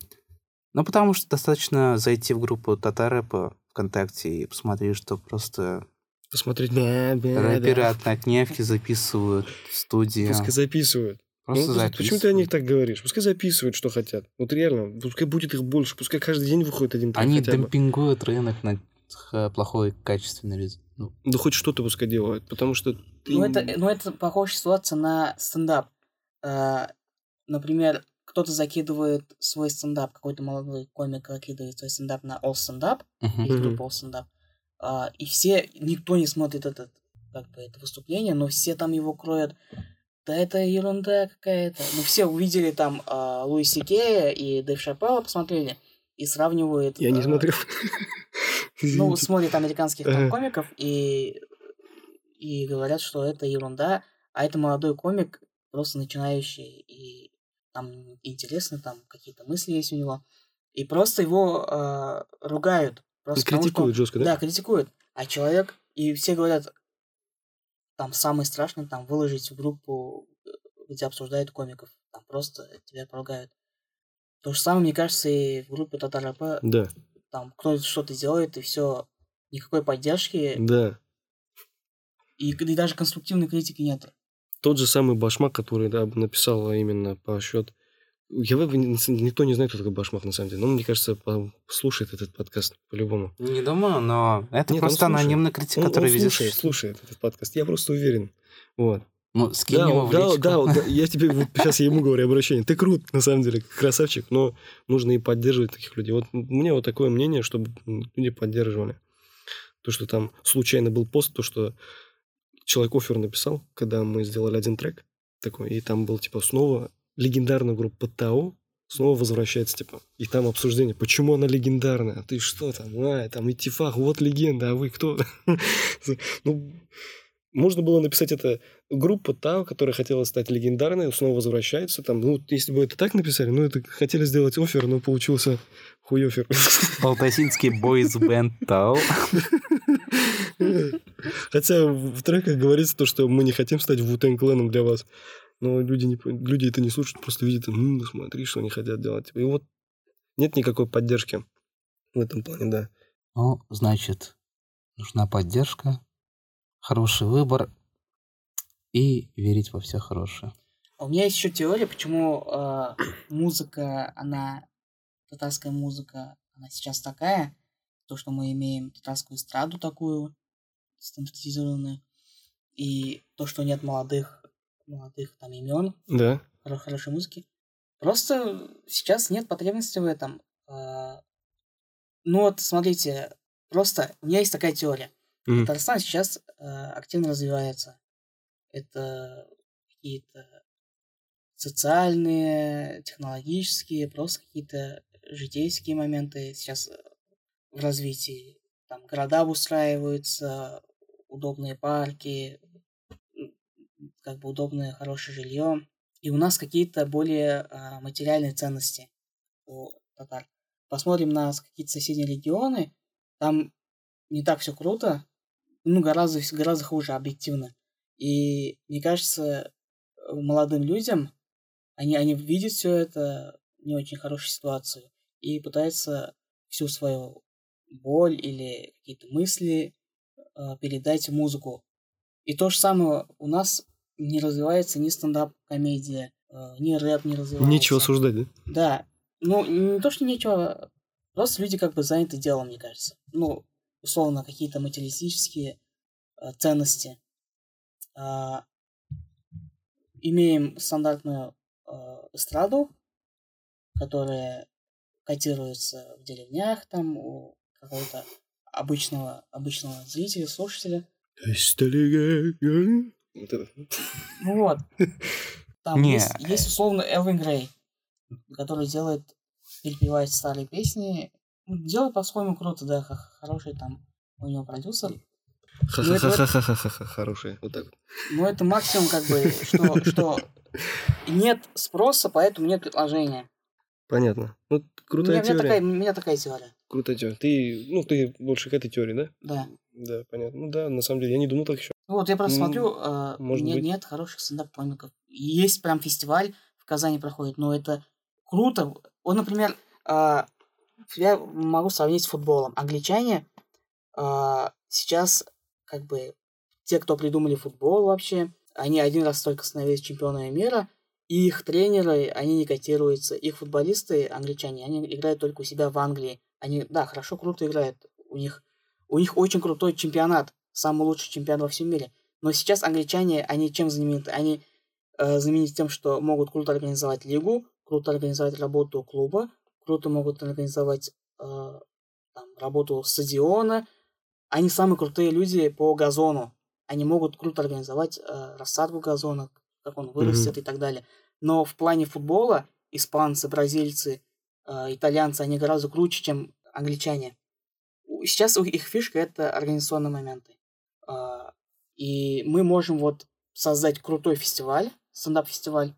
Ну, потому что достаточно зайти в группу Татарэпа ВКонтакте и посмотреть, что просто Посмотреть. Да, да. рэперы от Натневки записывают в студии. Пускай записывают. Просто Ну, вот Почему ты о записывают. них так говоришь? Пускай записывают, что хотят. Вот реально, пускай будет их больше, пускай каждый день выходит один трек Они хотя бы. демпингуют рынок на плохой качественный рез- ну, Да хоть что-то пускай делают, потому что... ты- Ну, это, ну, это похожая ситуация на стендап. Э, например, кто-то закидывает свой стендап, какой-то молодой комик закидывает свой стендап на All Stand Up, мгм. или Мгм. группа All Stand Up, а, и все, никто не смотрит этот, как бы, это выступление, но все там его кроют. Да это ерунда какая-то. Ну, все увидели там а, Луиси Кея и Дэйв Шапелла, посмотрели, и сравнивают... Я не а, смотрел. Ну, смотрят американских там комиков и, и говорят, что это ерунда, а это молодой комик, просто начинающий, и там интересно, там какие-то мысли есть у него. И просто его э, ругают. Просто потому, что- Критикуют жестко, да? да, критикуют. А человек, и все говорят, там самое страшное, там выложить в группу, э, где обсуждают комиков. Там просто тебя поругают. То же самое, мне кажется, и в группе Татар РП, Да, там кто-то что-то делает, и все, никакой поддержки, да. и, и даже конструктивной критики нет. Тот же самый Башмак, который да, написал именно по счет... Я, в- никто не знает, кто такой Башмак, на самом деле. Но мне кажется, слушает этот подкаст по-любому. Не думаю, но это Нет, просто анонимный критик, Он, который он везде слушает, слушает этот подкаст. Я просто уверен. Вот. Ну, скинь Да, его в да, личку. да, да, я тебе вот сейчас я ему говорю обращение. Ты крут, на самом деле, красавчик, но нужно и поддерживать таких людей. Вот у меня вот такое мнение, чтобы люди поддерживали. То, что там случайно был пост, то, что человек офер написал, когда мы сделали один трек такой, и там был, типа, снова легендарная группа Тао, снова возвращается, типа, и там обсуждение, почему она легендарная, а ты что там, а, там Итифах, вот легенда, а вы кто? Ну, можно было написать это группа Тао, которая хотела стать легендарной, снова возвращается. Там, ну, если бы это так написали, ну, это хотели сделать офер, но получился хуёфер. Балтасинский бойз бенд Тау. Хотя в треках говорится то, что мы не хотим стать вутен кланом для вас. Но люди, не, люди это не слушают, просто видят, ну, смотри, что они хотят делать. И вот нет никакой поддержки в этом плане, да. Ну, значит, нужна поддержка, хороший выбор и верить во все хорошее. А У меня есть еще теория, почему э, музыка, она, татарская музыка, она сейчас такая, то, что мы имеем татарскую эстраду такую, стандартизированную, и то, что нет молодых, молодых там имен, Да. хоро- хорошей музыки. Просто сейчас нет потребности в этом. А, Ну вот, смотрите, просто у меня есть такая теория. Мгм. Татарстан сейчас э, активно развивается. Это какие-то социальные, технологические, просто какие-то житейские моменты сейчас э, в развитии. Там города обустраиваются, удобные парки, как бы удобное, хорошее жилье. И у нас какие-то более а, материальные ценности у татар. Посмотрим на какие-то соседние регионы, там не так все круто, ну, гораздо, гораздо хуже, объективно. И мне кажется, молодым людям, они, они видят все это не очень хорошую ситуацию и пытаются всю свою боль или какие-то мысли э, передать в музыку. И то же самое у нас не развивается ни стендап-комедия, э, ни рэп не развивается. Нечего осуждать, да? Да. Ну, не то, что нечего, просто люди как бы заняты делом, мне кажется. Ну, условно, какие-то материалистические э, ценности. А, имеем стандартную э, эстраду, которая котируется в деревнях, там, у какого-то обычного, обычного зрителя, слушателя. Вот это. Ну вот. Там Не, есть, есть условно Элвин Грей, который делает, перепевает старые песни. Ну, Делает по-своему круто, да, хороший там у него продюсер. Ха-ха-ха-ха-ха-ха, хорошие. Вот так вот. Но это максимум, как бы, что, что нет спроса, поэтому нет предложения. Понятно. Ну, у, крутая меня, у меня теория. такая, у меня такая теория. Крутая теория. Ты, ну, ты больше к этой теории, да? Да. Да, понятно. Ну да, на самом деле, я не думал так еще. Ну вот я просто М, смотрю, э, может не- быть. нет хороших стендап-комиков. Есть прям фестиваль в Казани проходит, но это круто. Вот, например, э, я могу сравнить с футболом. Англичане э, сейчас как бы те, кто придумали футбол вообще, они один раз только становились чемпионами мира, и их тренеры, они не котируются. Их футболисты, англичане, они играют только у себя в Англии. Они, да, хорошо, круто играют. У них, у них очень крутой чемпионат, самый лучший чемпионат во всем мире. Но сейчас англичане, они чем знамениты? Они э, знамениты тем, что могут круто организовать лигу, круто организовать работу клуба, круто могут организовать э, там, работу стадиона. Они самые крутые люди по газону. Они могут круто организовать э, рассадку газона, как он вырастет и так далее. Но в плане футбола испанцы, бразильцы, э, итальянцы, они гораздо круче, чем англичане. Сейчас их фишка это организационные моменты. И мы можем вот создать крутой фестиваль, стендап-фестиваль,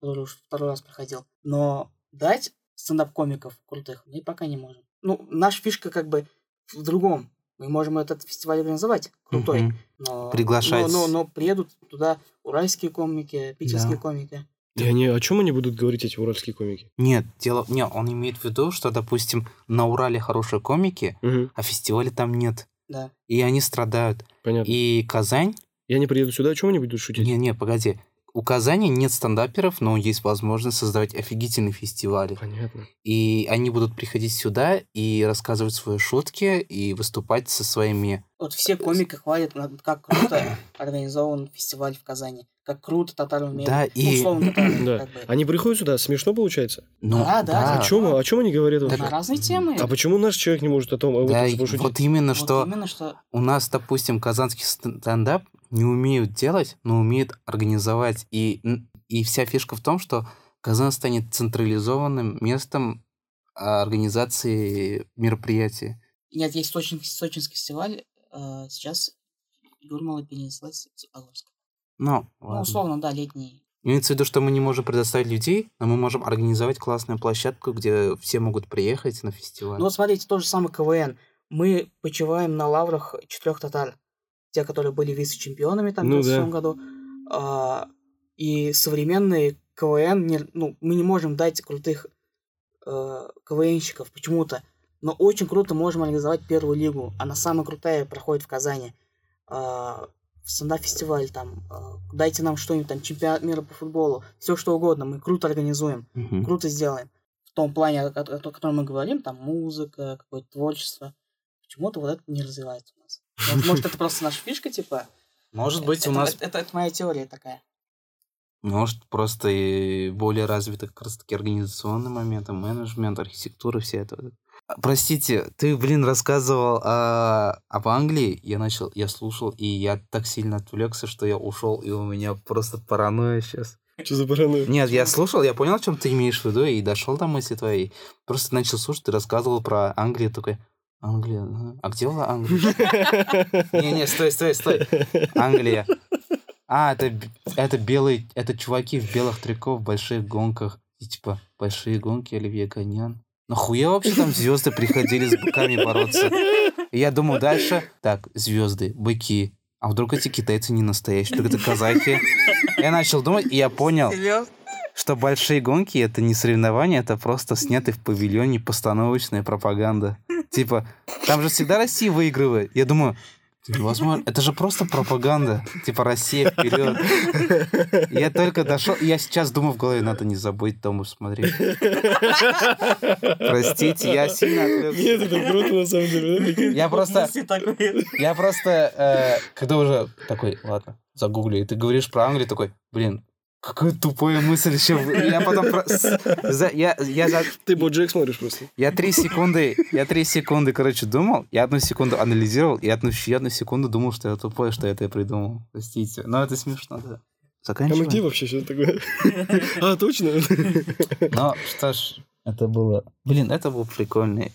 который уже второй раз проходил. Но дать стендап-комиков крутых мы пока не можем. Ну, наша фишка как бы в другом. Мы можем этот фестиваль организовать крутой, Мгм. но, Приглашать. но, но, но приедут туда уральские комики, питерские Да. комики. И они, о чем они будут говорить, эти уральские комики? Нет, дело... Не, он имеет в виду, что, допустим, на Урале хорошие комики, Мгм, а фестиваля там нет. Да. И они страдают. понятно. И Казань... И они приедут сюда, о чем они будут шутить? Не-не, погоди. У Казани нет стендаперов, но есть возможность создавать офигительные фестивали. Понятно. И они будут приходить сюда и рассказывать свои шутки и выступать со своими... Вот все комики хвалят, как круто организован фестиваль в Казани. Как круто татары умеют. Да, Ну, и... татары, Да. как бы. Они приходят сюда, смешно получается? Ну, Да, да, О чем, о чем они говорят Да вообще? на разные темы. А почему наш человек не может о том, Да, и пошутить? вот именно Вот что именно что у нас, допустим, казанский стендап не умеют делать, но умеют организовать. И, и вся фишка в том, что Казан станет централизованным местом а, организации мероприятий. Нет, есть сочинский, сочинский фестиваль. э, сейчас Юрмала перенеслась в Павловск. Ну, Ну, ладно. условно, да, летний. Имеется в виду, что мы не можем предоставить людей, но мы можем организовать классную площадку, где все могут приехать на фестиваль. Ну вот смотрите, тот же самый КВН. Мы почиваем на лаврах четырех татар. Те, которые были вице-чемпионами там Ну в да. 2006 году. А, и современный КВН, не- ну, мы не можем дать крутых э, КВНщиков почему-то. Но очень круто можем организовать первую лигу. Она самая крутая проходит в Казани. А, стендап-фестиваль там. а, дайте нам что-нибудь там, чемпионат мира по футболу. Все что угодно. Мы круто организуем Мгм. круто сделаем. В том плане, о, о- о котором мы говорим, там музыка, какое-то творчество. Почему-то вот это не развивается у нас. Может, может, это просто наша фишка, типа? Может быть, это, у нас... Это, это- это моя теория такая. Может, просто и более развиты как раз-таки организационные моменты, менеджмент, архитектура, все это. А, Простите, ты, блин, рассказывал о- об Англии, я начал, я слушал, и я так сильно отвлекся, что я ушел, и у меня просто паранойя сейчас. Что за паранойя? Нет, я слушал, я понял, о чем ты имеешь в виду, и дошел до мысли твоей. Просто начал слушать, ты рассказывал про Англию, такой, Англия, а где была Англия? Не-не, стой, стой, стой. Англия. А, это, это белые, это чуваки в белых трико в больших гонках. И типа, большие гонки Оливье Ганян. Нахуя вообще там звезды приходили с быками бороться? И я думаю дальше, так, звезды, быки. А вдруг эти китайцы не настоящие, вдруг это казахи? Я начал думать, и я понял, что большие гонки это не соревнования, это просто снятый в павильоне постановочная пропаганда. Типа, там же всегда Россия выигрывает. Я думаю, возможно, это же просто пропаганда. Типа Россия вперед. Я только дошел, я сейчас думаю в голове, надо не забыть дома смотреть. Простите, я сильно отвлекся. Нет, это круто на самом деле. Я просто, я просто, э, когда уже такой, ладно, загугли, и ты говоришь про Англию, такой, блин, какая тупая мысль еще. Я потом про- за- я, я, за- Ты Боджек смотришь просто. я три секунды, я три секунды, короче, думал, я одну секунду анализировал, и одну, еще одну секунду думал, что я тупой, что это я придумал. Простите. Но это смешно, да. А мы где Заканчиваем. вообще сейчас такое? А, точно? Ну, что ж, это было... Блин, это был прикольный,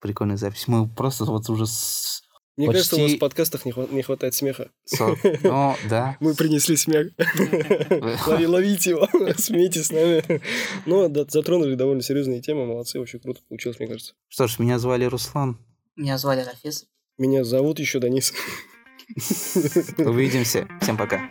прикольная запись. Мы просто вот уже с... Мне кажется, у вас Почти- в подкастах не хва- не хватает смеха. со- Ну, да. Мы принесли смех. Лови- Ловите его, смейтесь с нами. Ну, да, затронули довольно серьезные темы. Молодцы, вообще круто получилось, мне кажется. Что ж, меня звали Руслан. Меня звали Рафис. Меня зовут еще Денис. Увидимся. Всем пока.